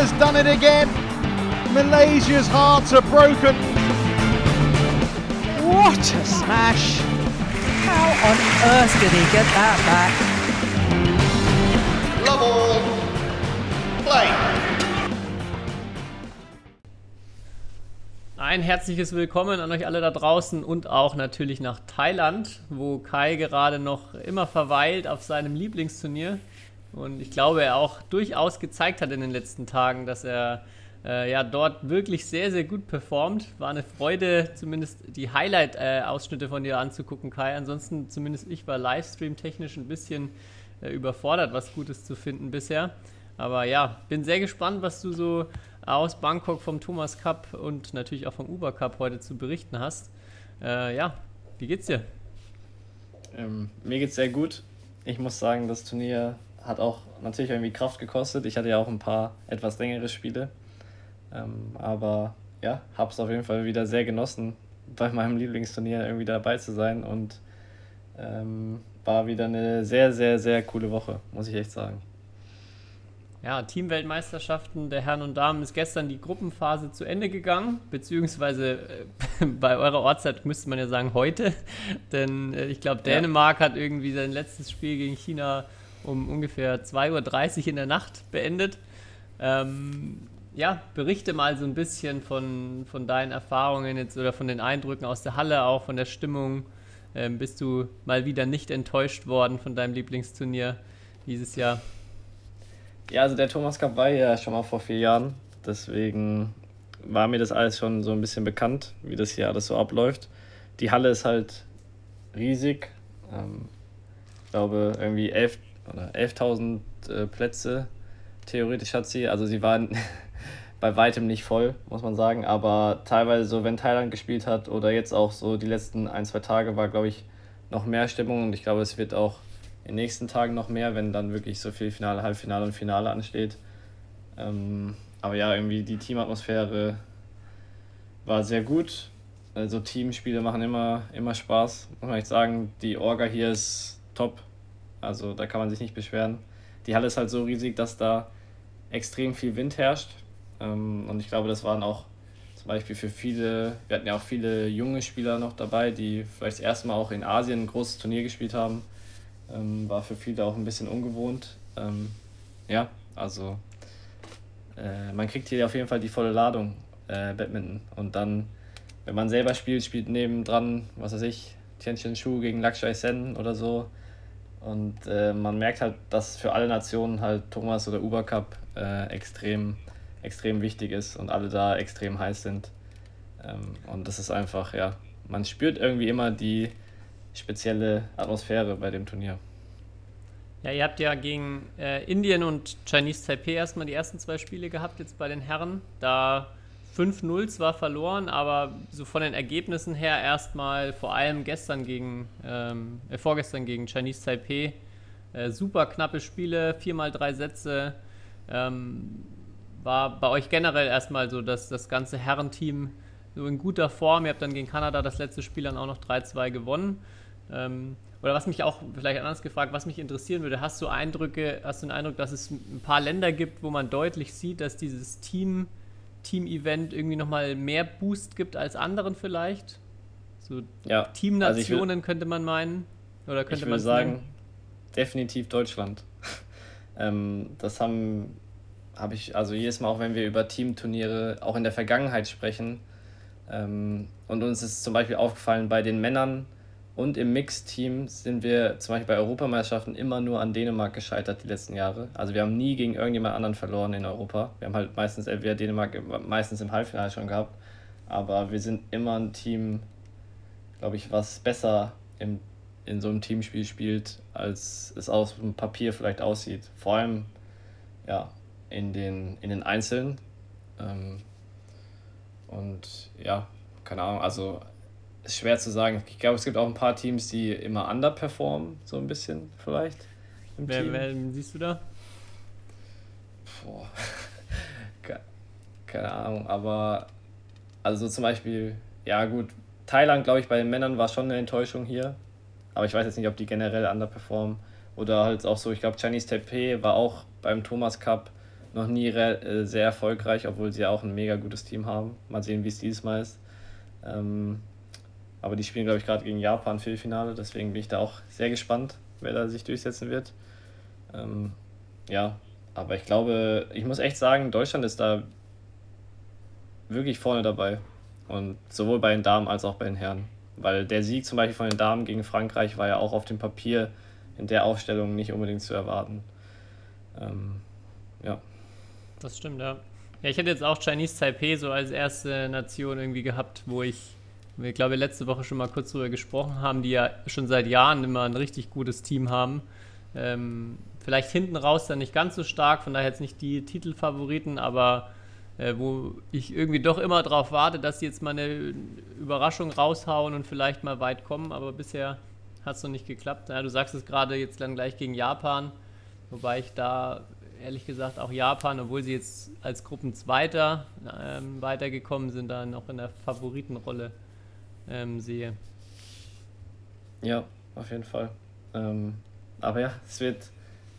has done it again. Malaysia's hearts are broken. What a smash! How on earth did he get that back? Love all. Play. Ein herzliches Willkommen an euch alle da draußen und auch natürlich nach Thailand, wo Kai gerade noch immer verweilt auf seinem Lieblingsturnier. Und ich glaube, er auch durchaus gezeigt hat in den letzten Tagen, dass er äh, ja dort wirklich sehr, sehr gut performt. War eine Freude, zumindest die Highlight-Ausschnitte von dir anzugucken, Kai. Ansonsten, zumindest ich war Livestream-technisch ein bisschen äh, überfordert, was Gutes zu finden bisher. Aber ja, bin sehr gespannt, was du so aus Bangkok vom Thomas Cup und natürlich auch vom Uber Cup heute zu berichten hast. Äh, ja, wie geht's dir? Ähm, mir geht's sehr gut. Ich muss sagen, das Turnier hat auch natürlich irgendwie Kraft gekostet. Ich hatte ja auch ein paar etwas längere Spiele. Ähm, aber ja, habe es auf jeden Fall wieder sehr genossen, bei meinem Lieblingsturnier irgendwie dabei zu sein und ähm, war wieder eine sehr, sehr, sehr coole Woche, muss ich echt sagen. Ja, Teamweltmeisterschaften der Herren und Damen ist gestern die Gruppenphase zu Ende gegangen, beziehungsweise äh, bei eurer Ortszeit müsste man ja sagen heute, denn äh, ich glaube Dänemark ja. hat irgendwie sein letztes Spiel gegen China um ungefähr 2.30 Uhr in der Nacht beendet. Ähm, ja, berichte mal so ein bisschen von, von deinen Erfahrungen jetzt oder von den Eindrücken aus der Halle, auch von der Stimmung. Ähm, bist du mal wieder nicht enttäuscht worden von deinem Lieblingsturnier dieses Jahr? Ja, also der Thomas Cup war ja schon mal vor vier Jahren. Deswegen war mir das alles schon so ein bisschen bekannt, wie das hier alles so abläuft. Die Halle ist halt riesig. Ähm, ich glaube, irgendwie 11 oder 11.000 äh, Plätze theoretisch hat sie. Also sie waren bei weitem nicht voll, muss man sagen. Aber teilweise so, wenn Thailand gespielt hat oder jetzt auch so die letzten ein, zwei Tage war, glaube ich, noch mehr Stimmung. Und ich glaube, es wird auch in den nächsten Tagen noch mehr, wenn dann wirklich so viel Finale, Halbfinale und Finale ansteht. Ähm, aber ja, irgendwie die Teamatmosphäre war sehr gut. Also Teamspiele machen immer, immer Spaß, muss man echt sagen. Die Orga hier ist top. Also da kann man sich nicht beschweren. Die Halle ist halt so riesig, dass da extrem viel Wind herrscht. Ähm, und ich glaube, das waren auch zum Beispiel für viele, wir hatten ja auch viele junge Spieler noch dabei, die vielleicht das erste Mal auch in Asien ein großes Turnier gespielt haben. Ähm, war für viele auch ein bisschen ungewohnt. Ähm, ja, also äh, man kriegt hier auf jeden Fall die volle Ladung äh, Badminton. Und dann, wenn man selber spielt, spielt nebendran, was weiß ich, Tianchen Shu gegen Lakshai Sen oder so. Und äh, man merkt halt, dass für alle Nationen halt Thomas oder Uber Cup äh, extrem, extrem wichtig ist und alle da extrem heiß sind. Ähm, und das ist einfach, ja, man spürt irgendwie immer die spezielle Atmosphäre bei dem Turnier. Ja, ihr habt ja gegen äh, Indien und Chinese Taipei erstmal die ersten zwei Spiele gehabt, jetzt bei den Herren. Da 5-0 zwar verloren, aber so von den Ergebnissen her erstmal vor allem gestern gegen, ähm, äh, vorgestern gegen Chinese Taipei. Äh, super knappe Spiele, viermal drei Sätze. Ähm, war bei euch generell erstmal so, dass das ganze Herrenteam so in guter Form, ihr habt dann gegen Kanada das letzte Spiel dann auch noch 3-2 gewonnen. Ähm, oder was mich auch, vielleicht anders gefragt, was mich interessieren würde, hast du Eindrücke, hast du den Eindruck, dass es ein paar Länder gibt, wo man deutlich sieht, dass dieses Team Team-Event irgendwie nochmal mehr Boost gibt als anderen vielleicht? So ja, Teamnationen also könnte man meinen. Oder könnte ich würde man sagen, nennen? definitiv Deutschland. ähm, das haben habe ich, also jedes Mal, auch wenn wir über Teamturniere auch in der Vergangenheit sprechen, ähm, und uns ist zum Beispiel aufgefallen, bei den Männern und im Mixteam sind wir zum Beispiel bei Europameisterschaften immer nur an Dänemark gescheitert die letzten Jahre. Also wir haben nie gegen irgendjemand anderen verloren in Europa. Wir haben halt meistens entweder Dänemark meistens im Halbfinale schon gehabt. Aber wir sind immer ein Team, glaube ich, was besser im, in so einem Teamspiel spielt, als es auf dem Papier vielleicht aussieht. Vor allem ja, in, den, in den Einzelnen. Ähm, und ja, keine Ahnung, also ist schwer zu sagen. Ich glaube, es gibt auch ein paar Teams, die immer underperformen, so ein bisschen vielleicht. Wer, wen siehst du da? Boah. Keine Ahnung, aber also zum Beispiel, ja gut, Thailand, glaube ich, bei den Männern war schon eine Enttäuschung hier. Aber ich weiß jetzt nicht, ob die generell underperformen. Oder halt auch so, ich glaube, Chinese Taipei war auch beim Thomas Cup noch nie äh, sehr erfolgreich, obwohl sie auch ein mega gutes Team haben. Mal sehen, wie es dieses Mal ist. Ähm, aber die spielen, glaube ich, gerade gegen Japan Viertelfinale, deswegen bin ich da auch sehr gespannt, wer da sich durchsetzen wird. Ähm, ja, aber ich glaube, ich muss echt sagen, Deutschland ist da wirklich vorne dabei. Und sowohl bei den Damen als auch bei den Herren. Weil der Sieg zum Beispiel von den Damen gegen Frankreich war ja auch auf dem Papier in der Aufstellung nicht unbedingt zu erwarten. Ähm, ja. Das stimmt, ja. Ja, ich hätte jetzt auch Chinese Taipei so als erste Nation irgendwie gehabt, wo ich, wir glaube letzte Woche schon mal kurz drüber gesprochen haben, die ja schon seit Jahren immer ein richtig gutes Team haben. Ähm, vielleicht hinten raus dann nicht ganz so stark, von daher jetzt nicht die Titelfavoriten, aber äh, wo ich irgendwie doch immer darauf warte, dass sie jetzt mal eine Überraschung raushauen und vielleicht mal weit kommen, aber bisher hat es noch nicht geklappt. Ja, du sagst es gerade jetzt dann gleich gegen Japan, wobei ich da ehrlich gesagt auch Japan, obwohl sie jetzt als Gruppenzweiter ähm, weitergekommen sind, da noch in der Favoritenrolle ähm, sehe. Ja, auf jeden Fall. Ähm, aber ja, es wird,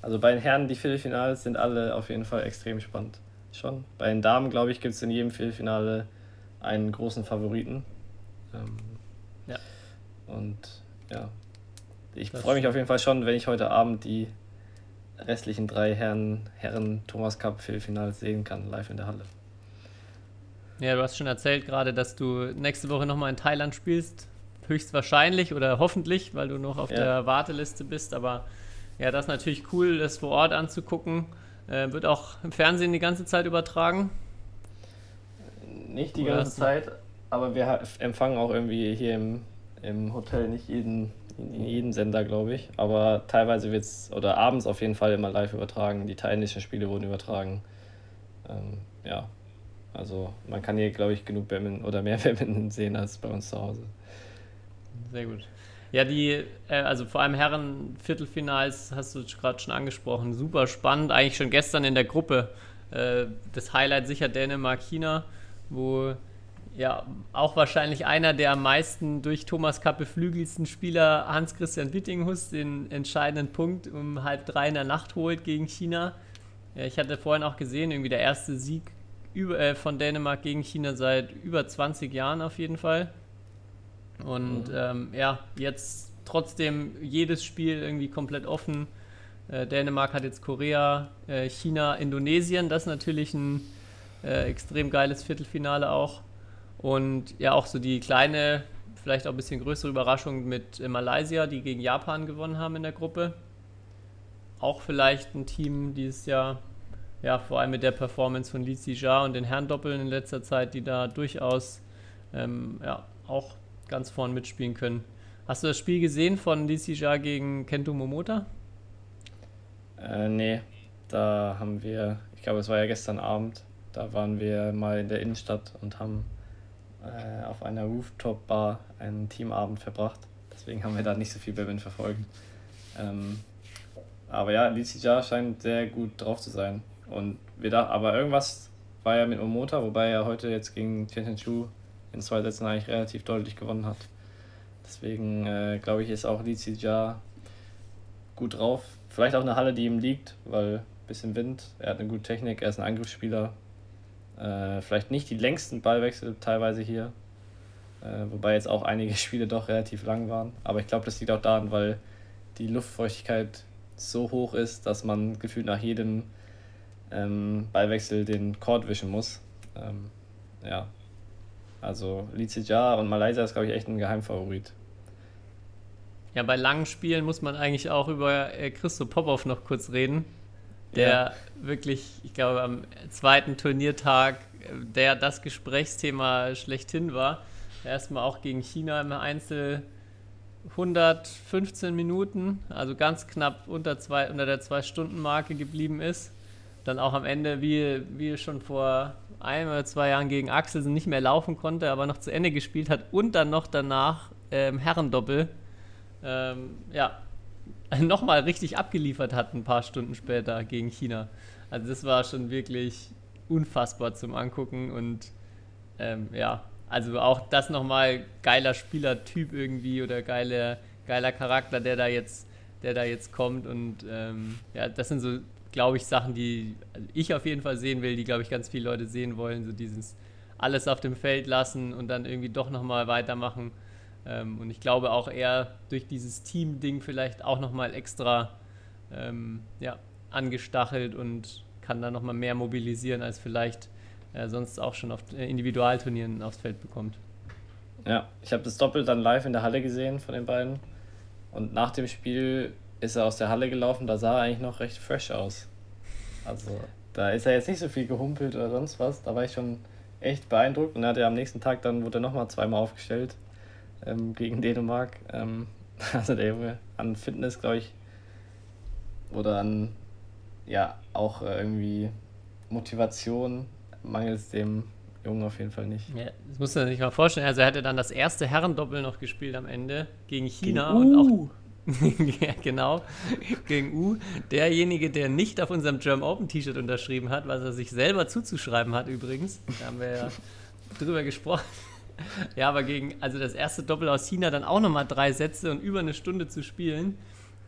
also bei den Herren, die Viertelfinals sind alle auf jeden Fall extrem spannend. Schon. Bei den Damen, glaube ich, gibt es in jedem Viertelfinale einen großen Favoriten. Ähm, ja. Und ja, ich freue mich auf jeden Fall schon, wenn ich heute Abend die restlichen drei Herren, Herren Thomas Cup Viertelfinals sehen kann, live in der Halle. Ja, du hast schon erzählt gerade, dass du nächste Woche nochmal in Thailand spielst. Höchstwahrscheinlich oder hoffentlich, weil du noch auf ja. der Warteliste bist. Aber ja, das ist natürlich cool, das vor Ort anzugucken. Äh, wird auch im Fernsehen die ganze Zeit übertragen? Nicht die oder ganze Zeit, aber wir empfangen auch irgendwie hier im, im Hotel nicht jeden in jedem Sender, glaube ich. Aber teilweise wird es, oder abends auf jeden Fall immer live übertragen. Die thailändischen Spiele wurden übertragen. Ähm, ja, also man kann hier, glaube ich, genug Badminton oder mehr Badminton sehen als bei uns zu Hause. Sehr gut. Ja, die, äh, also vor allem Herren Viertelfinals hast du gerade schon angesprochen. Super spannend. Eigentlich schon gestern in der Gruppe. Äh, das Highlight sicher Dänemark-China, wo ja, auch wahrscheinlich einer der am meisten durch Thomas Kappe beflügelsten Spieler, Hans-Christian Wittinghus, den entscheidenden Punkt um halb drei in der Nacht holt gegen China. Ich hatte vorhin auch gesehen, irgendwie der erste Sieg über, äh, von Dänemark gegen China seit über 20 Jahren auf jeden Fall. Und mhm. ähm, ja, jetzt trotzdem jedes Spiel irgendwie komplett offen. Äh, Dänemark hat jetzt Korea, äh, China, Indonesien. Das ist natürlich ein äh, extrem geiles Viertelfinale auch. Und ja, auch so die kleine, vielleicht auch ein bisschen größere Überraschung mit Malaysia, die gegen Japan gewonnen haben in der Gruppe. Auch vielleicht ein Team dieses Jahr, ja, vor allem mit der Performance von Li Xia und den Herrendoppeln in letzter Zeit, die da durchaus ähm, ja, auch ganz vorn mitspielen können. Hast du das Spiel gesehen von Li Xia gegen Kento Momota? Äh, nee, da haben wir, ich glaube, es war ja gestern Abend, da waren wir mal in der Innenstadt und haben äh, auf einer Rooftop-Bar einen Teamabend verbracht. Deswegen haben wir da nicht so viel Badminton verfolgt. Ähm, aber ja, Licija scheint sehr gut drauf zu sein. Und wir da, aber irgendwas war ja mit Omota, wobei er heute jetzt gegen Tianchen Chu in zwei Sätzen eigentlich relativ deutlich gewonnen hat. Deswegen äh, glaube ich, ist auch Licija gut drauf. Vielleicht auch eine Halle, die ihm liegt, weil ein bisschen Wind, er hat eine gute Technik, er ist ein Angriffsspieler, äh, vielleicht nicht die längsten Ballwechsel teilweise hier, äh, wobei jetzt auch einige Spiele doch relativ lang waren. Aber ich glaube, das liegt auch daran, weil die Luftfeuchtigkeit so hoch ist, dass man gefühlt nach jedem ähm, Ballwechsel den Court wischen muss. Ähm, ja. Also Lizidja und Malaysia ist, glaube ich, echt ein Geheimfavorit. Ja, bei langen Spielen muss man eigentlich auch über äh, Christo Popov noch kurz reden der ja. wirklich, ich glaube, am zweiten Turniertag der das Gesprächsthema schlechthin war. Erstmal auch gegen China im Einzel 115 Minuten, also ganz knapp unter, zwei, unter der Zwei-Stunden-Marke geblieben ist. Dann auch am Ende, wie, wie schon vor ein oder zwei Jahren gegen Axelsen nicht mehr laufen konnte, aber noch zu Ende gespielt hat und dann noch danach ähm, Herrendoppel. Ähm, ja, nochmal richtig abgeliefert hat, ein paar Stunden später gegen China. Also das war schon wirklich unfassbar zum Angucken und ähm, ja, also auch das nochmal geiler Spielertyp irgendwie oder geiler, geiler Charakter, der da jetzt, der da jetzt kommt und ähm, ja, das sind so glaube ich, Sachen, die ich auf jeden Fall sehen will, die, glaube ich, ganz viele Leute sehen wollen. So dieses alles auf dem Feld lassen und dann irgendwie doch nochmal weitermachen. Ähm, und ich glaube auch eher durch dieses Team-Ding vielleicht auch nochmal extra ähm, ja, angestachelt und kann dann nochmal mehr mobilisieren, als vielleicht äh, sonst auch schon auf äh, Individualturnieren aufs Feld bekommt. Ja, ich habe das Doppel dann live in der Halle gesehen von den beiden. Und nach dem Spiel ist er aus der Halle gelaufen, da sah er eigentlich noch recht fresh aus. Also, da ist er jetzt nicht so viel gehumpelt oder sonst was. Da war ich schon echt beeindruckt. Und er hat ja am nächsten Tag dann wurde er nochmal zweimal aufgestellt ähm, gegen Dänemark. Ähm, also der Junge an Fitness, glaube ich, oder an ja auch äh, irgendwie Motivation mangelt es dem Jungen auf jeden Fall nicht. Ja, das muss man sich mal vorstellen. Also er hatte dann das erste Herrendoppel noch gespielt am Ende gegen China gegen und auch ja, genau, gegen U. Derjenige, der nicht auf unserem German Open T-Shirt unterschrieben hat, was er sich selber zuzuschreiben hat übrigens. Da haben wir ja drüber gesprochen. Ja, aber gegen, also das erste Doppel aus China dann auch nochmal drei Sätze und über eine Stunde zu spielen,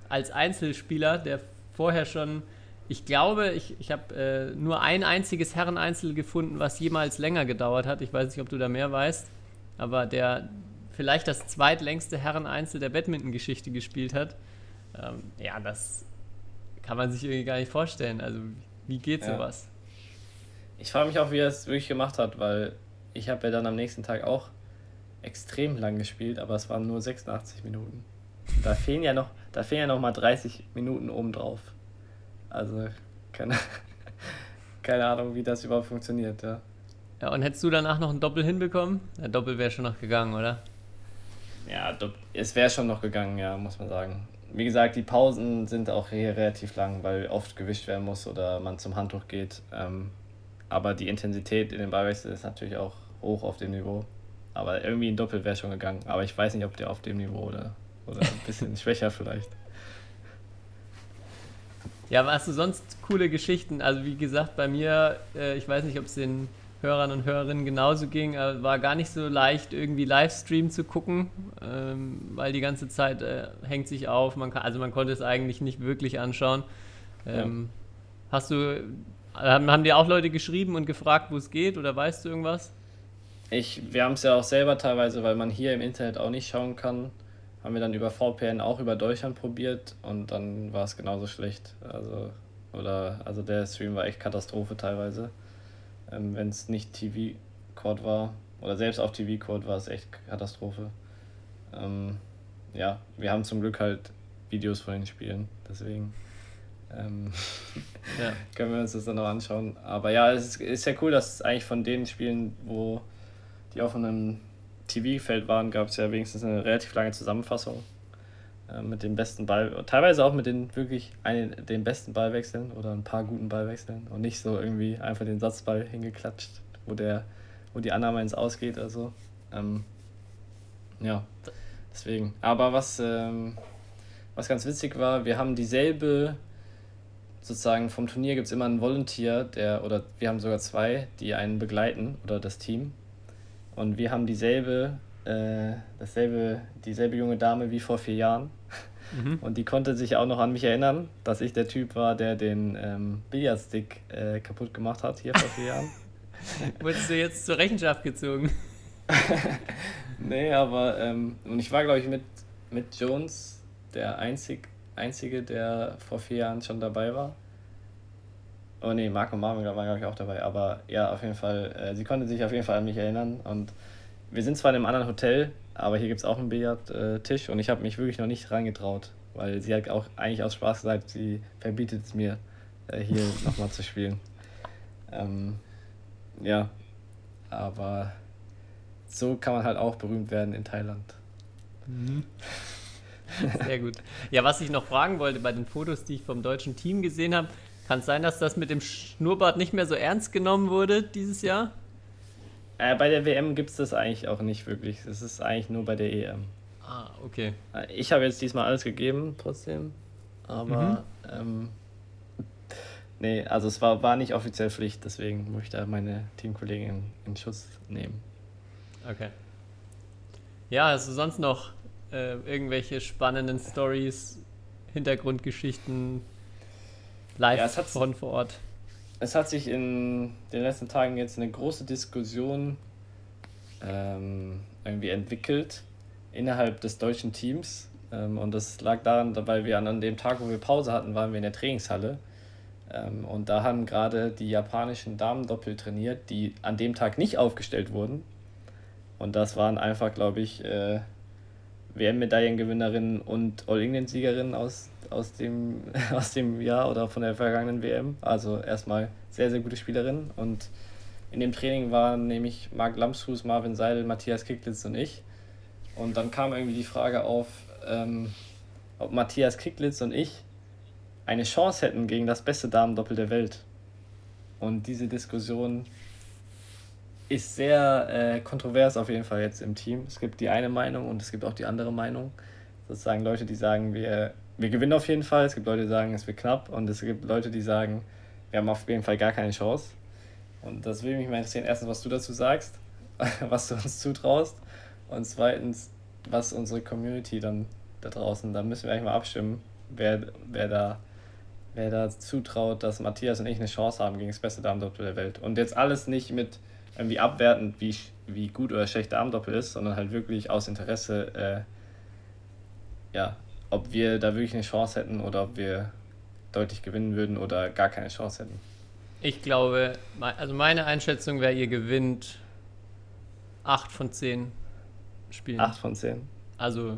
als Einzelspieler, der vorher schon, ich glaube, ich, ich habe äh, nur ein einziges Herreneinzel gefunden, was jemals länger gedauert hat. Ich weiß nicht, ob du da mehr weißt, aber der vielleicht das zweitlängste Herreneinzel der Badminton-Geschichte gespielt hat. Ähm, ja, das kann man sich irgendwie gar nicht vorstellen. Also, wie geht ja. sowas? Ich frage mich auch, wie er es wirklich gemacht hat, weil ich habe ja dann am nächsten Tag auch extrem lang gespielt, aber es waren nur 86 Minuten. Da fehlen ja noch, da fehlen ja noch mal 30 Minuten obendrauf. Also, keine, keine Ahnung, wie das überhaupt funktioniert, ja. Ja, und hättest du danach noch ein Doppel hinbekommen? Der Doppel wäre schon noch gegangen, oder? Ja, es wäre schon noch gegangen, ja, muss man sagen. Wie gesagt, die Pausen sind auch hier relativ lang, weil oft gewischt werden muss oder man zum Handtuch geht. Ähm, aber die Intensität in den Ballwechsel ist natürlich auch hoch auf dem Niveau. Aber irgendwie ein Doppel wäre schon gegangen. Aber ich weiß nicht, ob der auf dem Niveau oder, oder ein bisschen schwächer vielleicht. Ja, hast du sonst coole Geschichten? Also wie gesagt, bei mir, äh, ich weiß nicht, ob es den Hörern und Hörerinnen genauso ging. Äh, war gar nicht so leicht, irgendwie Livestream zu gucken, ähm, weil die ganze Zeit äh, hängt sich auf. Man kann, also man konnte es eigentlich nicht wirklich anschauen. Ähm, ja. Hast du, haben, haben dir auch Leute geschrieben und gefragt, wo es geht oder weißt du irgendwas? Ich, wir haben es ja auch selber teilweise, weil man hier im Internet auch nicht schauen kann, haben wir dann über VPN auch über Deutschland probiert und dann war es genauso schlecht. Also, oder, also der Stream war echt Katastrophe teilweise ähm, wenn es nicht TV-Cord war. Oder selbst auf TV-Cord war es echt Katastrophe. Ähm, ja, wir haben zum Glück halt Videos von den Spielen, deswegen ähm, ja. können wir uns das dann noch anschauen. Aber ja, es ist, ist ja cool, dass eigentlich von den Spielen, wo die auf einem TV-Feld waren, gab es ja wenigstens eine relativ lange Zusammenfassung mit dem besten Ball, teilweise auch mit den wirklich einen, den besten Ballwechseln oder ein paar guten Ballwechseln und nicht so irgendwie einfach den Satzball hingeklatscht, wo der, wo die Annahme ins Ausgeht. Also ähm, ja, deswegen. Aber was, ähm, was ganz witzig war, wir haben dieselbe sozusagen vom Turnier gibt es immer einen Volunteer, der, oder wir haben sogar zwei, die einen begleiten oder das Team. Und wir haben dieselbe äh, dasselbe, dieselbe junge Dame wie vor vier Jahren. Mhm. Und die konnte sich auch noch an mich erinnern, dass ich der Typ war, der den ähm, Billardstick äh, kaputt gemacht hat, hier vor vier Jahren. Wurdest du jetzt zur Rechenschaft gezogen? nee, aber ähm, und ich war, glaube ich, mit, mit Jones der einzig, Einzige, der vor vier Jahren schon dabei war. Oh nee, Marco Marvin war, glaube ich, auch dabei. Aber ja, auf jeden Fall, äh, sie konnte sich auf jeden Fall an mich erinnern und wir sind zwar in einem anderen Hotel, aber hier gibt es auch einen Billardtisch und ich habe mich wirklich noch nicht reingetraut, weil sie hat auch eigentlich aus Spaß gesagt, sie verbietet es mir, äh, hier nochmal zu spielen. Ähm, ja, aber so kann man halt auch berühmt werden in Thailand. Mhm. Sehr gut. Ja, was ich noch fragen wollte bei den Fotos, die ich vom deutschen Team gesehen habe, kann es sein, dass das mit dem Schnurrbart nicht mehr so ernst genommen wurde dieses Jahr? Äh, bei der WM gibt es das eigentlich auch nicht wirklich. Es ist eigentlich nur bei der EM. Ah, okay. Äh, ich habe jetzt diesmal alles gegeben, trotzdem. Aber, mhm. ähm, nee, also es war, war nicht offiziell Pflicht, deswegen muss ich da meine Teamkollegin in Schuss nehmen. Okay. Ja, hast du sonst noch äh, irgendwelche spannenden Stories, Hintergrundgeschichten, live Ja, von vor Ort. Es hat sich in den letzten Tagen jetzt eine große Diskussion ähm, irgendwie entwickelt innerhalb des deutschen Teams. Ähm, und das lag daran, weil wir an, an dem Tag, wo wir Pause hatten, waren wir in der Trainingshalle. Ähm, und da haben gerade die japanischen Damen-Doppel trainiert, die an dem Tag nicht aufgestellt wurden. Und das waren einfach, glaube ich, äh, WM-Medaillengewinnerinnen und All-England-Siegerinnen aus, aus, dem, aus dem Jahr oder von der vergangenen WM. Also erstmal sehr, sehr gute Spielerinnen. Und in dem Training waren nämlich Marc Lamsfuß, Marvin Seidel, Matthias Kicklitz und ich. Und dann kam irgendwie die Frage auf, ähm, ob Matthias Kicklitz und ich eine Chance hätten gegen das beste Damendoppel der Welt. Und diese Diskussion ist sehr äh, kontrovers auf jeden Fall jetzt im Team. Es gibt die eine Meinung und es gibt auch die andere Meinung. Sozusagen Leute, die sagen, wir, wir gewinnen auf jeden Fall. Es gibt Leute, die sagen, es wird knapp. Und es gibt Leute, die sagen, wir haben auf jeden Fall gar keine Chance. Und das würde mich mal interessieren, erstens, was du dazu sagst, was du uns zutraust. Und zweitens, was unsere Community dann da draußen, da müssen wir eigentlich mal abstimmen, wer, wer da wer da zutraut, dass Matthias und ich eine Chance haben gegen das beste Damendoppel der Welt. Und jetzt alles nicht mit irgendwie abwertend, wie, wie gut oder schlecht Damendoppel ist, sondern halt wirklich aus Interesse, äh, ja, ob wir da wirklich eine Chance hätten oder ob wir deutlich gewinnen würden oder gar keine Chance hätten. Ich glaube, also meine Einschätzung wäre, ihr gewinnt 8 von 10 Spielen. 8 von 10. Also,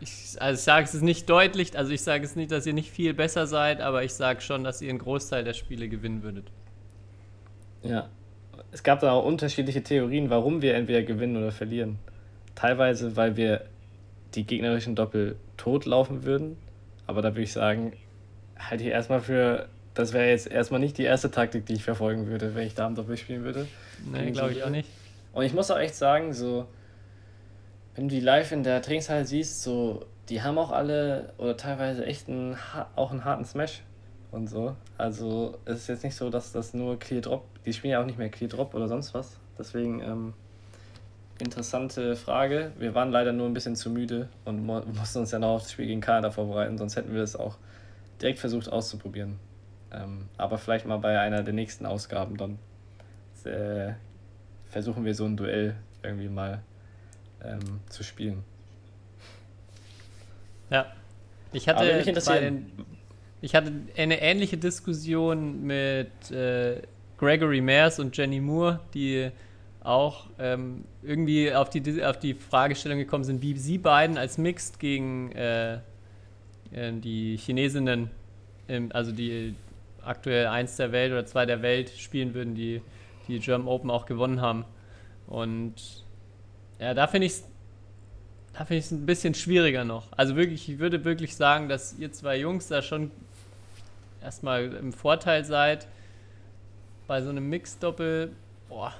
ich, also ich sage es nicht deutlich, also ich sage es nicht, dass ihr nicht viel besser seid, aber ich sage schon, dass ihr einen Großteil der Spiele gewinnen würdet. Ja. Es gab da auch unterschiedliche Theorien, warum wir entweder gewinnen oder verlieren. Teilweise, weil wir die gegnerischen Doppel totlaufen würden. Aber da würde ich sagen, halte ich erstmal für, das wäre jetzt erstmal nicht die erste Taktik, die ich verfolgen würde, wenn ich Damen-Doppel spielen würde. Nee, glaube ich auch nicht. Und ich muss auch echt sagen, so, wenn du die live in der Trainingshalle siehst, so, die haben auch alle oder teilweise echt einen, auch einen harten Smash und so. Also es ist jetzt nicht so, dass das nur Clear Drop, die spielen ja auch nicht mehr Clear Drop oder sonst was. Deswegen ähm, interessante Frage. Wir waren leider nur ein bisschen zu müde und mussten uns ja noch auf das Spiel gegen Kanada vorbereiten, sonst hätten wir es auch direkt versucht auszuprobieren. Ähm, aber vielleicht mal bei einer der nächsten Ausgaben dann äh, versuchen wir so ein Duell irgendwie mal ähm, zu spielen. Ja. Ich hatte, den, ich hatte eine ähnliche Diskussion mit äh, Gregory Mayers und Jenny Moore, die auch ähm, irgendwie auf die, auf die Fragestellung gekommen sind, wie sie beiden als Mixed gegen äh, äh, die Chinesinnen, also die aktuell eins der Welt oder zwei der Welt spielen würden, die die German Open auch gewonnen haben. Und ja, da finde ich es da es ein bisschen schwieriger noch. Also wirklich, ich würde wirklich sagen, dass ihr zwei Jungs da schon erstmal im Vorteil seid. Bei so einem Mix-Doppel, boah,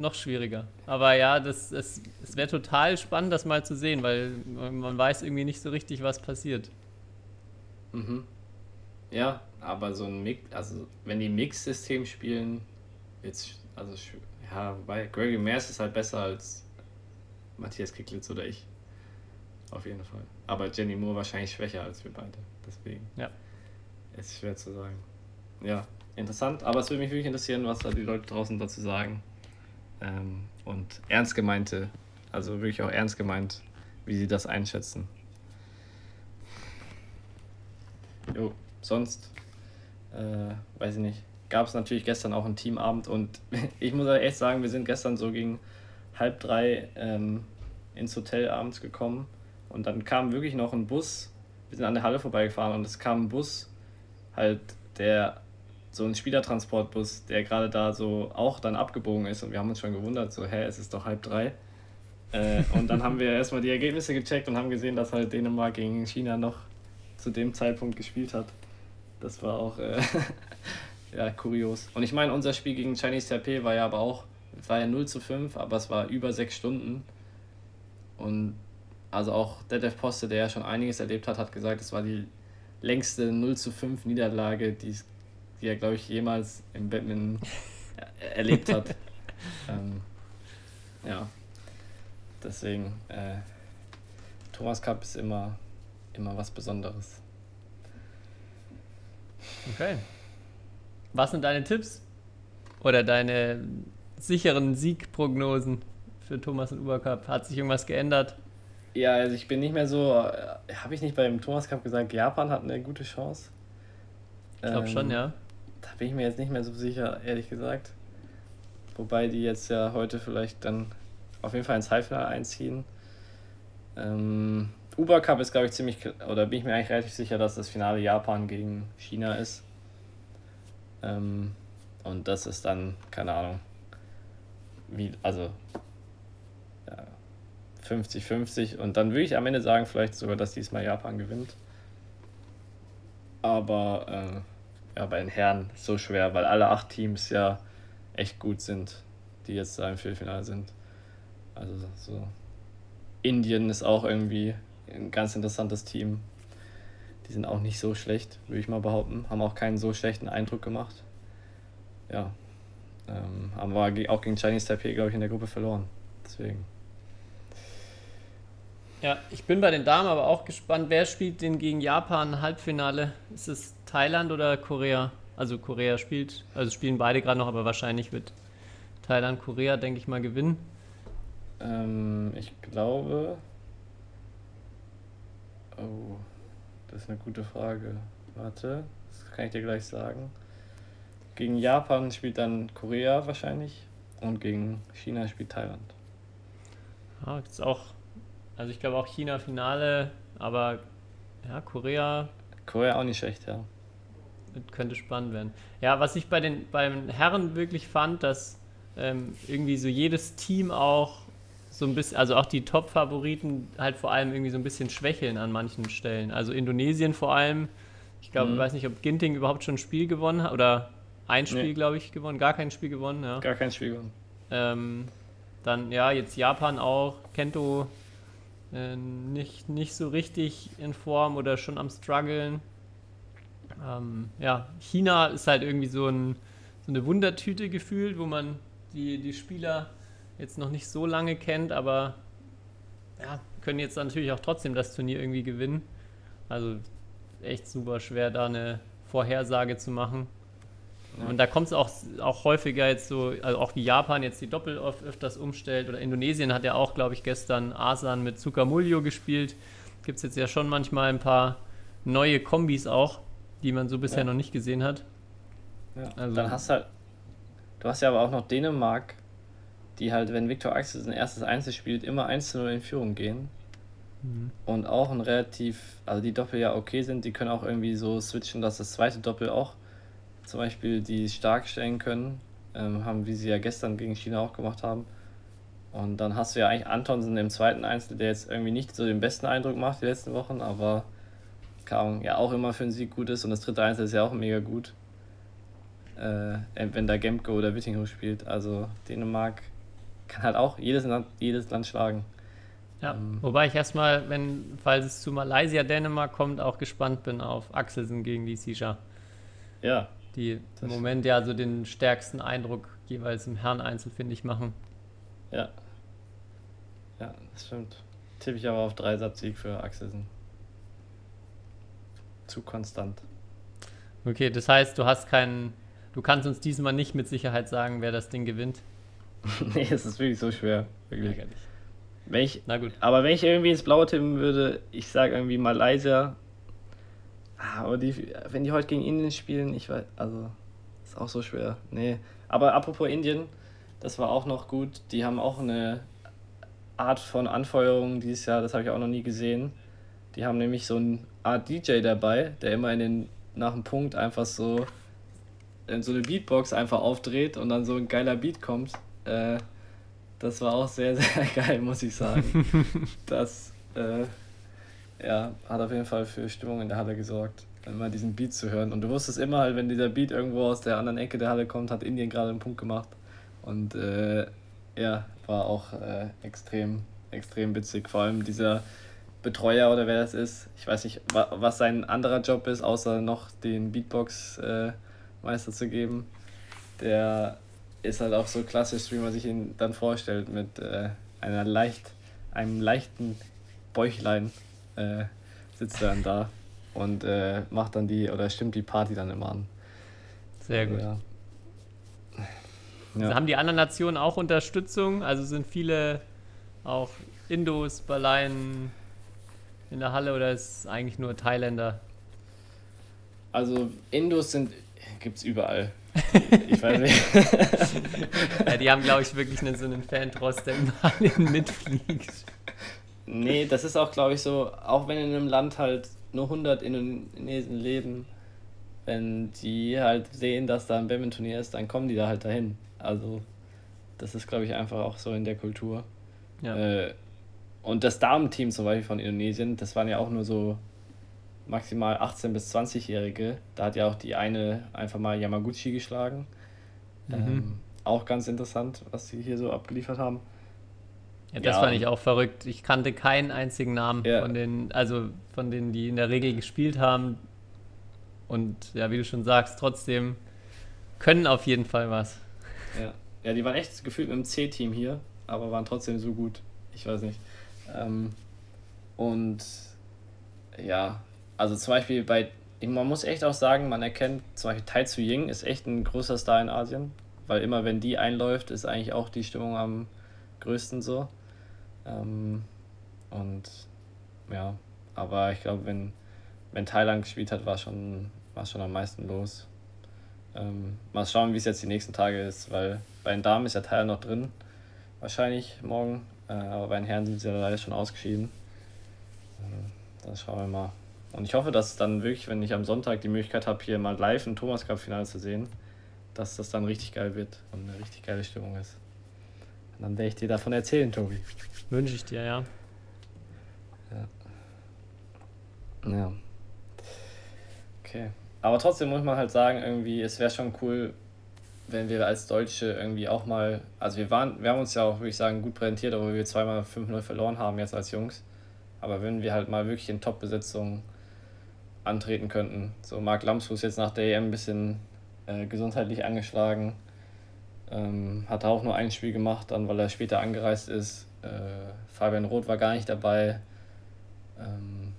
noch schwieriger. Aber ja, das, das, es wäre total spannend, das mal zu sehen, weil man weiß irgendwie nicht so richtig, was passiert. Mhm. Ja, aber so ein Mix, also wenn die Mix-System spielen, jetzt, also ja, wobei Gregory Mayers ist halt besser als Matthias Kicklitz oder ich. Auf jeden Fall. Aber Jenny Moore wahrscheinlich schwächer als wir beide. Deswegen. Ja. Ist schwer zu sagen. Ja, interessant. Aber es würde mich wirklich interessieren, was da die Leute draußen dazu sagen. Ähm, und ernst gemeinte, also wirklich auch ernst gemeint, wie sie das einschätzen. Jo, sonst, äh, weiß ich nicht, gab es natürlich gestern auch einen Teamabend und ich muss echt sagen, wir sind gestern so gegen halb drei ähm, ins Hotel abends gekommen und dann kam wirklich noch ein Bus, wir sind an der Halle vorbeigefahren und es kam ein Bus, halt der, so ein Spielertransportbus, der gerade da so auch dann abgebogen ist und wir haben uns schon gewundert, so, hä, es ist doch halb drei. Äh, und dann haben wir erstmal die Ergebnisse gecheckt und haben gesehen, dass halt Dänemark gegen China noch zu dem Zeitpunkt gespielt hat. Das war auch äh, ja, kurios. Und ich meine, unser Spiel gegen Chinese Taipei war ja aber auch, war ja 0 zu 5, aber es war über sechs Stunden. Und also auch Detlef Poste, der ja schon einiges erlebt hat, hat gesagt, es war die längste 0 zu 5 Niederlage, die, es- die er, glaube ich, jemals im Badminton er- erlebt hat. ähm, ja, deswegen, äh, Thomas Cup ist immer, immer was Besonderes. Okay. Was sind deine Tipps? Oder deine sicheren Siegprognosen für Thomas und Ubercup? Hat sich irgendwas geändert? Ja, also ich bin nicht mehr so. Äh, Habe ich nicht beim Thomas Cup gesagt, Japan hat eine gute Chance? Ich glaube Ähm, schon, ja. Da bin ich mir jetzt nicht mehr so sicher, ehrlich gesagt. Wobei die jetzt ja heute vielleicht dann auf jeden Fall ins Halbfinale einziehen. Ähm, Uber Cup ist, glaube ich, ziemlich, oder bin ich mir eigentlich relativ sicher, dass das Finale Japan gegen China ist. Ähm, und das ist dann, keine Ahnung, wie, also ja, 50-50. Und dann würde ich am Ende sagen, vielleicht sogar, dass diesmal Japan gewinnt. Aber äh, ja, bei den Herren so schwer, weil alle acht Teams ja echt gut sind, die jetzt da im Viertelfinale sind. Also so. Indien ist auch irgendwie ein ganz interessantes Team. Die sind auch nicht so schlecht, würde ich mal behaupten. Haben auch keinen so schlechten Eindruck gemacht. Ja. Ähm, haben wir auch gegen Chinese Taipei, glaube ich, in der Gruppe verloren. Deswegen. Ja, ich bin bei den Damen aber auch gespannt. Wer spielt denn gegen Japan Halbfinale? Ist es Thailand oder Korea? Also Korea spielt, also spielen beide gerade noch, aber wahrscheinlich wird Thailand Korea, denke ich mal, gewinnen. Ähm, ich glaube. Oh, das ist eine gute Frage. Warte, das kann ich dir gleich sagen. Gegen Japan spielt dann Korea wahrscheinlich und gegen China spielt Thailand. Ja, ist auch, also ich glaube auch China Finale, aber ja, Korea Korea auch nicht schlecht, ja. Könnte spannend werden. Ja, was ich bei den beim Herren wirklich fand, dass ähm, irgendwie so jedes Team auch so ein bisschen, also auch die Top-Favoriten halt vor allem irgendwie so ein bisschen schwächeln an manchen Stellen. Also Indonesien vor allem. Ich glaube, Mhm. ich weiß nicht, ob Ginting überhaupt schon ein Spiel gewonnen hat oder ein Spiel, Nee. glaube ich, gewonnen, gar kein Spiel gewonnen, ja. Gar kein Spiel gewonnen. Ähm, dann ja, jetzt Japan auch, Kento äh, nicht, nicht so richtig in Form oder schon am struggeln. Ähm, ja, China ist halt irgendwie so, ein, so eine Wundertüte gefühlt, wo man die, die Spieler jetzt noch nicht so lange kennt, aber ja, können jetzt natürlich auch trotzdem das Turnier irgendwie gewinnen. Also echt super schwer, da eine Vorhersage zu machen. Und da kommt es auch, auch häufiger jetzt so, also auch wie Japan jetzt die Doppel oft öfters umstellt oder Indonesien hat ja auch, glaube ich, gestern Asan mit Sukamuljo gespielt. Gibt es jetzt ja schon manchmal ein paar neue Kombis auch, die man so bisher Ja. noch nicht gesehen hat. Ja. Also- Dann hast du halt. Du hast ja aber auch noch Dänemark, die halt, wenn Viktor Axel sein erstes Einzel spielt, immer 1 zu 0 in Führung gehen. Und auch ein relativ, also die Doppel ja okay sind, die können auch irgendwie so switchen, dass das zweite Doppel auch zum Beispiel die stark stellen können. Ähm, haben, wie sie ja gestern gegen China auch gemacht haben. Und dann hast du ja eigentlich Antonsen im zweiten Einzel, der jetzt irgendwie nicht so den besten Eindruck macht die letzten Wochen, aber Ahnung, ja auch immer für einen Sieg gut ist. Und das dritte Einzel ist ja auch mega gut. Äh, wenn da Gemke oder Wittinghoff spielt. Also Dänemark kann halt auch jedes Land, jedes Land schlagen. Ja, Ähm. wobei ich erstmal, wenn, falls es zu Malaysia, Dänemark kommt, auch gespannt bin auf Axelsen gegen die Sisha, Ja, die im Moment ja so den stärksten Eindruck jeweils im Herreneinzel, finde ich, machen. ja. Ja, das stimmt. Tippe ich aber auf Dreisatz-Sieg für Axelsen. Zu konstant. Okay, das heißt, du hast keinen, du kannst uns diesmal nicht mit Sicherheit sagen, wer das Ding gewinnt. nee, es ist wirklich so schwer. Wirklich. Ärgerlich. Wenn ich, Na gut. aber wenn ich irgendwie ins Blaue tippen würde, ich sage irgendwie Malaysia. Ah, Aber die, wenn die heute gegen Indien spielen, ich weiß, also ist auch so schwer. Nee. Aber apropos Indien, das war auch noch gut. Die haben auch eine Art von Anfeuerung dieses Jahr, das habe ich auch noch nie gesehen. Die haben nämlich so eine Art DJ dabei, der immer in den, nach dem Punkt einfach so in so eine Beatbox einfach aufdreht und dann so ein geiler Beat kommt. Äh, das war auch sehr, sehr geil, muss ich sagen. das äh, ja, hat auf jeden Fall für Stimmung in der Halle gesorgt, immer diesen Beat zu hören. Und du wusstest immer halt, wenn dieser Beat irgendwo aus der anderen Ecke der Halle kommt, hat Indien gerade einen Punkt gemacht. Und äh, ja, war auch äh, extrem, extrem witzig. Vor allem dieser Betreuer oder wer das ist. Ich weiß nicht, wa was sein anderer Job ist, außer noch den Beatbox-Meister zu geben. Der ist halt auch so klassisch, wie man sich ihn dann vorstellt, mit äh, einer leicht, einem leichten Bäuchlein äh, sitzt er dann da und äh, macht dann die oder stimmt die Party dann immer an. Sehr gut. Ja. Also haben die anderen Nationen auch Unterstützung? Also sind viele auch Indos, Baleien in der Halle oder ist es eigentlich nur Thailänder? Also Indos sind gibt's überall. Ich weiß nicht. Ja, die haben, glaube ich, wirklich einen, so einen Fantrost, der überall mitfliegt. Nee, das ist auch, glaube ich, so, auch wenn in einem Land halt nur 100 Indonesen leben, wenn die halt sehen, dass da ein Badminton-Turnier ist, dann kommen die da halt dahin. Also, das ist, glaube ich, einfach auch so in der Kultur. Ja. Äh, und das Damenteam zum Beispiel von Indonesien, das waren ja auch nur so maximal 18- bis 20-Jährige. Da hat ja auch die eine einfach mal Yamaguchi geschlagen. Ähm, auch ganz interessant, was sie hier so abgeliefert haben. Ja, das Ja, fand ich auch verrückt. Ich kannte keinen einzigen Namen Ja. von den, also von denen, die in der Regel gespielt haben. Und ja, wie du schon sagst, trotzdem können auf jeden Fall was. Ja. ja, die waren echt gefühlt mit dem C-Team hier, aber waren trotzdem so gut. Ich weiß nicht. Ähm, und ja, also zum Beispiel bei, man muss echt auch sagen, man erkennt, zum Beispiel Tai Tzu Ying ist echt ein großer Star in Asien, weil immer wenn die einläuft, ist eigentlich auch die Stimmung am größten so. Ähm, und ja, aber ich glaube, wenn, wenn Thailand gespielt hat, war schon, war schon am meisten los. Ähm, mal schauen, wie es jetzt die nächsten Tage ist, weil bei den Damen ist ja Thailand noch drin, wahrscheinlich morgen, aber bei den Herren sind sie ja leider schon ausgeschieden. Ähm, dann schauen wir mal. Und ich hoffe, dass dann wirklich, wenn ich am Sonntag die Möglichkeit habe, hier mal live ein Thomas Cup Finale zu sehen, dass das dann richtig geil wird und eine richtig geile Stimmung ist. Und dann werde ich dir davon erzählen, Tobi. Wünsche ich dir, ja. Ja. Okay. Aber trotzdem muss man halt sagen, irgendwie, es wäre schon cool, wenn wir als Deutsche irgendwie auch mal, also wir waren, wir haben uns ja auch, würde ich sagen, gut präsentiert, obwohl wir zweimal 5-0 verloren haben jetzt als Jungs. Aber wenn wir halt mal wirklich in Top-Besetzung antreten könnten. So Marc Lamsfuß jetzt nach der EM ein bisschen äh, gesundheitlich angeschlagen. Ähm, hat auch nur ein Spiel gemacht, dann weil er später angereist ist. Äh, Fabian Roth war gar nicht dabei. Ähm,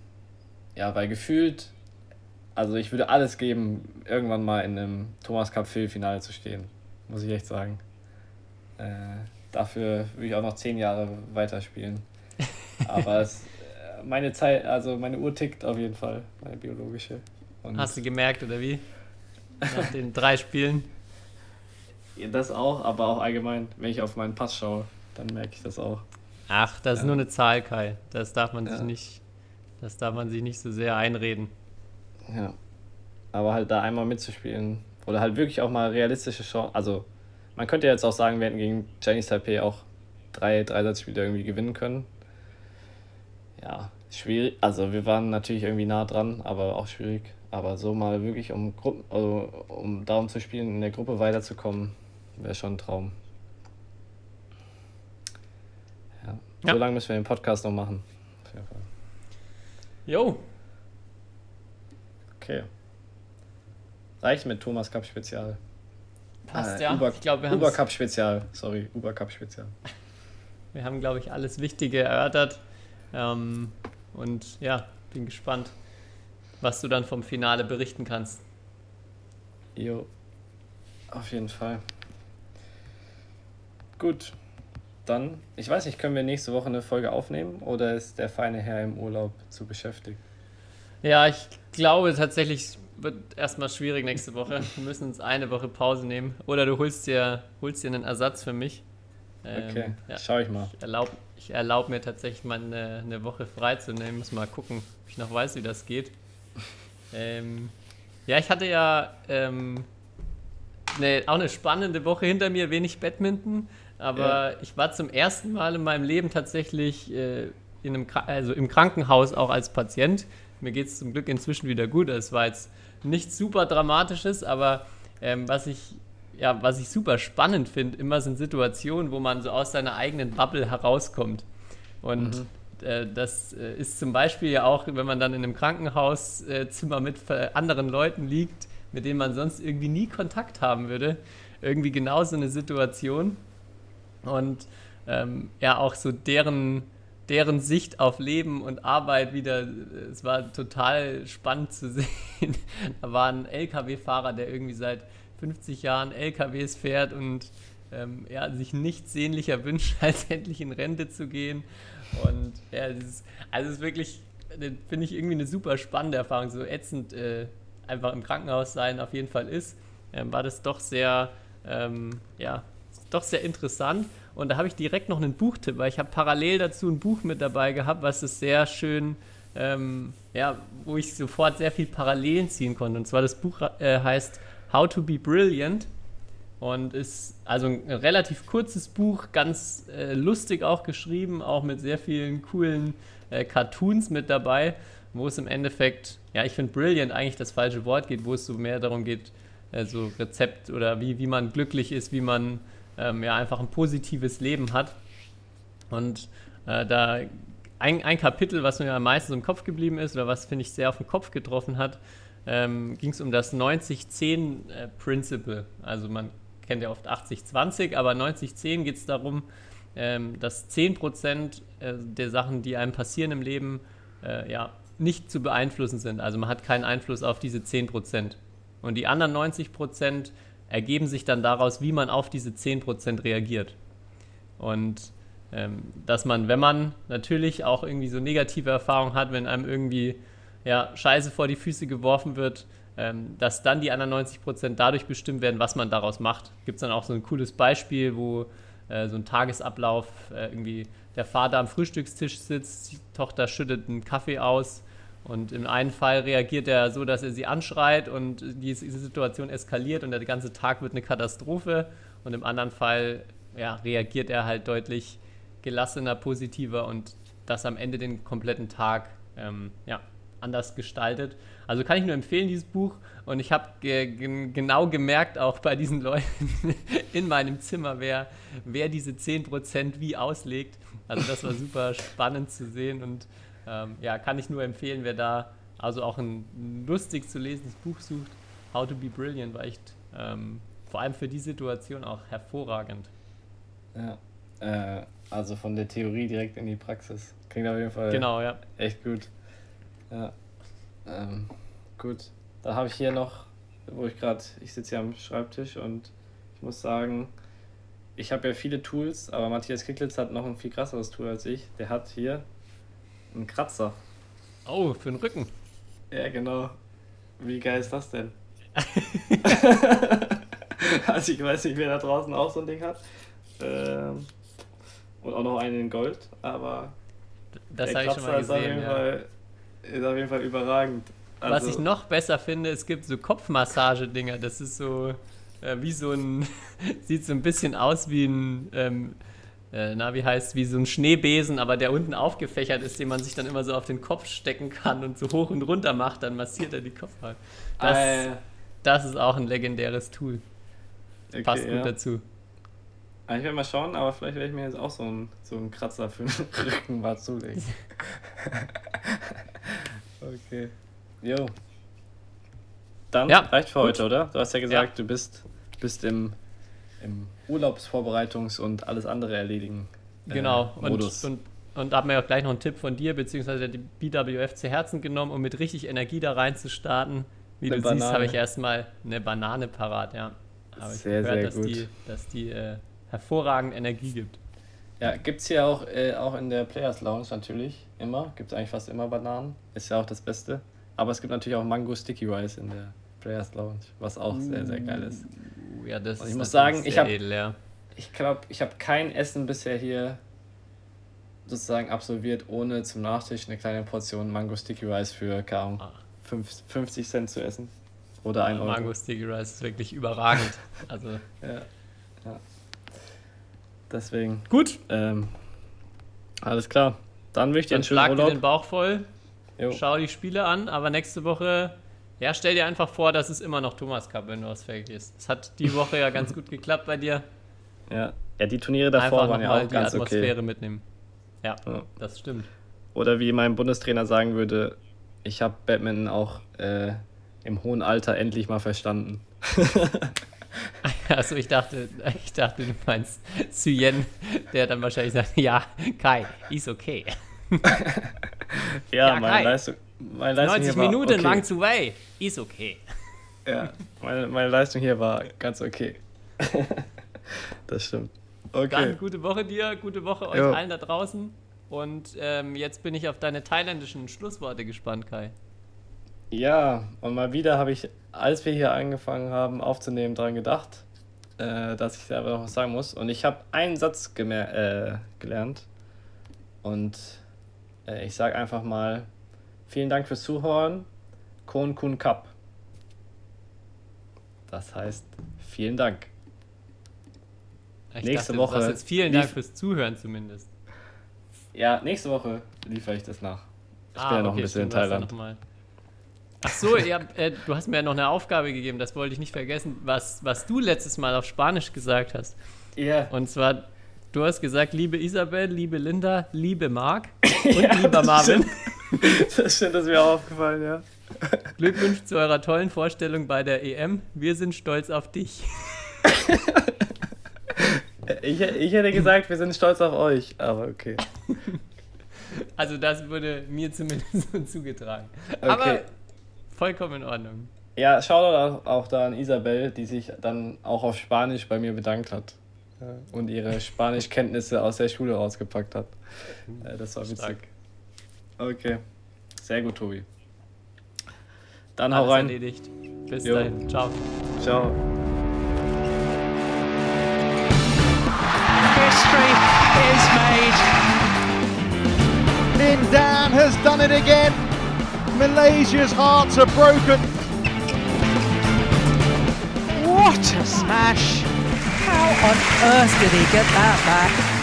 ja, weil gefühlt, also ich würde alles geben, irgendwann mal in einem Thomas Cup Viertelfinale zu stehen, muss ich echt sagen. Äh, dafür würde ich auch noch zehn Jahre weiterspielen. Aber es, äh, meine Zeit, also meine Uhr tickt auf jeden Fall, meine biologische. Und Hast du gemerkt, oder wie? Nach den drei Spielen. das auch, aber auch allgemein, wenn ich auf meinen Pass schaue, dann merke ich das auch. Ach, das ist Ja. nur eine Zahl, Kai. Das darf man sich Ja. nicht, das darf man sich nicht so sehr einreden. Ja. Aber halt da einmal mitzuspielen oder halt wirklich auch mal realistische Chancen. Also, man könnte jetzt auch sagen, wir hätten gegen Chinese Taipei auch drei Dreisatzspiele irgendwie gewinnen können. Ja, schwierig. Also, wir waren natürlich irgendwie nah dran, aber auch schwierig. Aber so mal wirklich, um, Gruppen, also, um darum zu spielen, in der Gruppe weiterzukommen, wäre schon ein Traum. Ja. Ja. So lange müssen wir den Podcast noch machen. Auf jeden Fall. Jo, Okay. Reicht mit Thomas Cup Spezial. passt Äh, ja. Uber, ich glaube, wir haben Uber Cup Spezial. Sorry, Uber Cup Spezial. Wir haben, glaube ich, alles Wichtige erörtert. Ähm, und ja, bin gespannt, was du dann vom Finale berichten kannst. Jo. Auf jeden Fall. Gut. Dann, ich weiß nicht, können wir nächste Woche eine Folge aufnehmen oder ist der feine Herr im Urlaub zu beschäftigt? Ja, ich glaube tatsächlich wird erstmal schwierig nächste Woche. Wir müssen uns eine Woche Pause nehmen. Oder du holst dir, holst dir einen Ersatz für mich. Ähm, Okay, ja, schau ich mal. ich erlaube erlaub mir tatsächlich mal eine, eine Woche freizunehmen. Muss mal gucken, ob ich noch weiß, wie das geht. Ähm, ja, ich hatte ja ähm, eine, auch eine spannende Woche hinter mir, wenig Badminton. Aber ich war zum ersten Mal in meinem Leben tatsächlich äh, in einem, also im Krankenhaus auch als Patient. Mir geht es zum Glück inzwischen wieder gut. Es war jetzt nichts super Dramatisches, aber ähm, was ich ja, was ich super spannend finde, immer sind Situationen, wo man so aus seiner eigenen Bubble herauskommt. Und äh, das äh, ist zum Beispiel ja auch, wenn man dann in einem Krankenhauszimmer mit ver- anderen Leuten liegt, mit denen man sonst irgendwie nie Kontakt haben würde. Irgendwie genau so eine Situation. Und ähm, ja, auch so deren, deren Sicht auf Leben und Arbeit wieder, es war total spannend zu sehen. Da war ein LKW-Fahrer, der irgendwie seit 50 Jahren LKWs fährt und ähm, ja, sich nichts sehnlicher wünscht, als endlich in Rente zu gehen. Und ja, das ist, also es ist wirklich, finde ich irgendwie eine super spannende Erfahrung, so ätzend äh, einfach im Krankenhaus sein auf jeden Fall ist, ähm, war das doch sehr, ähm, ja, doch sehr interessant. Und da habe ich direkt noch einen Buchtipp, weil ich habe parallel dazu ein Buch mit dabei gehabt, was es sehr schön, ähm, ja, wo ich sofort sehr viel Parallelen ziehen konnte. Und zwar das Buch äh, heißt How to Be Brilliant und ist also ein relativ kurzes Buch, ganz äh, lustig auch geschrieben, auch mit sehr vielen coolen äh, Cartoons mit dabei, wo es im Endeffekt, ja, ich finde Brilliant eigentlich das falsche Wort geht, wo es so mehr darum geht, äh, so Rezept oder wie, wie man glücklich ist, wie man ähm, ja einfach ein positives Leben hat. Und äh, da ein, ein Kapitel, was mir am meisten im Kopf geblieben ist oder was, finde ich, sehr auf den Kopf getroffen hat, ähm, ging es um das 90-10-Principle. Äh, also man kennt ja oft 80-20, aber 90-10 geht es darum, ähm, dass 10% äh, der Sachen, die einem passieren im Leben, äh, ja, nicht zu beeinflussen sind. Also man hat keinen Einfluss auf diese 10%. Und die anderen 90% ergeben sich dann daraus, wie man auf diese 10% reagiert. Und ähm, dass man, wenn man natürlich auch irgendwie so negative Erfahrungen hat, wenn einem irgendwie ja, Scheiße vor die Füße geworfen wird, ähm, dass dann die anderen 90% dadurch bestimmt werden, was man daraus macht. Gibt es dann auch so ein cooles Beispiel, wo äh, so ein Tagesablauf äh, irgendwie der Vater am Frühstückstisch sitzt, die Tochter schüttet einen Kaffee aus und im einen Fall reagiert er so, dass er sie anschreit und diese Situation eskaliert und der ganze Tag wird eine Katastrophe. Und im anderen Fall ja, reagiert er halt deutlich gelassener, positiver und das am Ende den kompletten Tag ähm, ja, anders gestaltet. Also kann ich nur empfehlen, dieses Buch. Und ich habe ge genau gemerkt, auch bei diesen Leuten in meinem Zimmer, wer, wer diese 10% wie auslegt. Also das war super spannend zu sehen und ähm, ja, kann ich nur empfehlen, wer da also auch ein lustig zu lesendes Buch sucht. How to be Brilliant war echt ähm, vor allem für die Situation auch hervorragend. Ja, äh, also von der Theorie direkt in die Praxis. Klingt auf jeden Fall genau, ja. echt gut. Ja, ähm, gut. Dann habe ich hier noch, wo ich gerade, ich sitze hier am Schreibtisch und ich muss sagen, ich habe ja viele Tools, aber Matthias Kicklitz hat noch ein viel krasseres Tool als ich. Der hat hier ein Kratzer. Oh, für den Rücken. Ja, genau. Wie geil ist das denn? also ich weiß nicht, wer da draußen auch so ein Ding hat. Ähm, und auch noch einen in Gold, aber das habe ich schon mal gesehen. Ist auf, jeden ja. Fall, ist auf jeden Fall überragend. Also, Was ich noch besser finde, es gibt so Kopfmassagedinger. Das ist so äh, wie so ein, sieht so ein bisschen aus wie ein ähm, äh, na, wie heißt, wie so ein Schneebesen, aber der unten aufgefächert ist, den man sich dann immer so auf den Kopf stecken kann und so hoch und runter macht, dann massiert er die Kopfhaut. Das, äh. das ist auch ein legendäres Tool. Okay, Passt gut ja. dazu. Ah, ich werde mal schauen, aber vielleicht werde ich mir jetzt auch so einen, so einen Kratzer für den Rücken mal zulegen. okay. Jo. Dann ja, reicht für gut. heute, oder? Du hast ja gesagt, ja. du bist, bist im, im Urlaubsvorbereitungs- und alles andere erledigen. Äh, genau, Modus. und, und, und haben wir auch gleich noch einen Tipp von dir, beziehungsweise die BWF zu Herzen genommen, um mit richtig Energie da rein zu starten. Wie eine du Banane. siehst, habe ich erstmal eine Banane parat, ja. Habe ich sehr, gehört, sehr dass gut. die, dass die äh, hervorragend Energie gibt. Ja, gibt es hier auch, äh, auch in der Players Lounge natürlich immer. Gibt es eigentlich fast immer Bananen. Ist ja auch das Beste. Aber es gibt natürlich auch Mango Sticky Rice in der Players Lounge, was auch sehr, sehr geil ist. Ja, das Und ich muss sagen, ich habe ja ich glaube, ich habe kein Essen bisher hier sozusagen absolviert, ohne zum Nachtisch eine kleine Portion Mango Sticky Rice für kaum ah. 50 Cent zu essen. Oder ein Euro. Mango Sticky Rice ist wirklich überragend. also. ja. ja. Deswegen. Gut. Ähm, alles klar. Dann möchte ich dir einen schönen Urlaub. dir den Bauch voll. Jo. Schau die Spiele an, aber nächste Woche ja, stell dir einfach vor, dass es immer noch Thomas Cup, wenn du Fake ist. Es hat die Woche ja ganz gut geklappt bei dir. Ja, ja die Turniere davor waren ja auch die ganz Atmosphäre okay. mitnehmen. Ja, ja, das stimmt. Oder wie mein Bundestrainer sagen würde, ich habe Badminton auch äh, im hohen Alter endlich mal verstanden. Also ich dachte, ich dachte, du meinst Suyen, der dann wahrscheinlich sagt, ja, Kai, ist okay. Ja, Ja, meine Kai. Leistung. Meine Leistung 90 hier war Minuten okay. Wang zu Wei, ist okay. Ja, meine, meine Leistung hier war ganz okay. das stimmt. Okay. Dann gute Woche dir, gute Woche euch Jo. allen da draußen. Und ähm, jetzt bin ich auf deine thailändischen Schlussworte gespannt, Kai. Ja, und mal wieder habe ich, als wir hier angefangen haben aufzunehmen, daran gedacht, äh, dass ich selber noch was sagen muss. Und ich habe einen Satz äh, gelernt. Und äh, ich sage einfach mal, vielen Dank fürs Zuhören. Kon Kun Kap. Das heißt, vielen Dank. Ich Nächste dachte, Woche sagst jetzt vielen Dank fürs Zuhören zumindest. Ja, nächste Woche liefere ich das nach. Ich bin ja noch ein bisschen in ja Thailand. Ach so, ja, äh, du hast mir ja noch eine Aufgabe gegeben, das wollte ich nicht vergessen, was, was du letztes Mal auf Spanisch gesagt hast. Ja, Und zwar, du hast gesagt, liebe Isabel, liebe Linda, liebe Marc und lieber das Marvin. das stimmt, das ist mir auch aufgefallen, ja. Glückwunsch zu eurer tollen Vorstellung bei der EM. Wir sind stolz auf dich. Ich, ich hätte gesagt, wir sind stolz auf euch, aber okay. Also das wurde mir zumindest so zugetragen. Okay. Aber vollkommen in Ordnung. Ja, Shoutout auch, auch da an Isabel, die sich dann auch auf Spanisch bei mir bedankt hat. Und ihre Spanischkenntnisse aus der Schule rausgepackt hat. Äh, Das war witzig. Stark. Okay. Sehr gut, Tobi. Dann hau Alles rein. erledigt. Bis Jo. dahin. Ciao. Ciao. History is made. Lindan has done it again. Malaysia's hearts are broken. What a smash! How on earth did he get that back?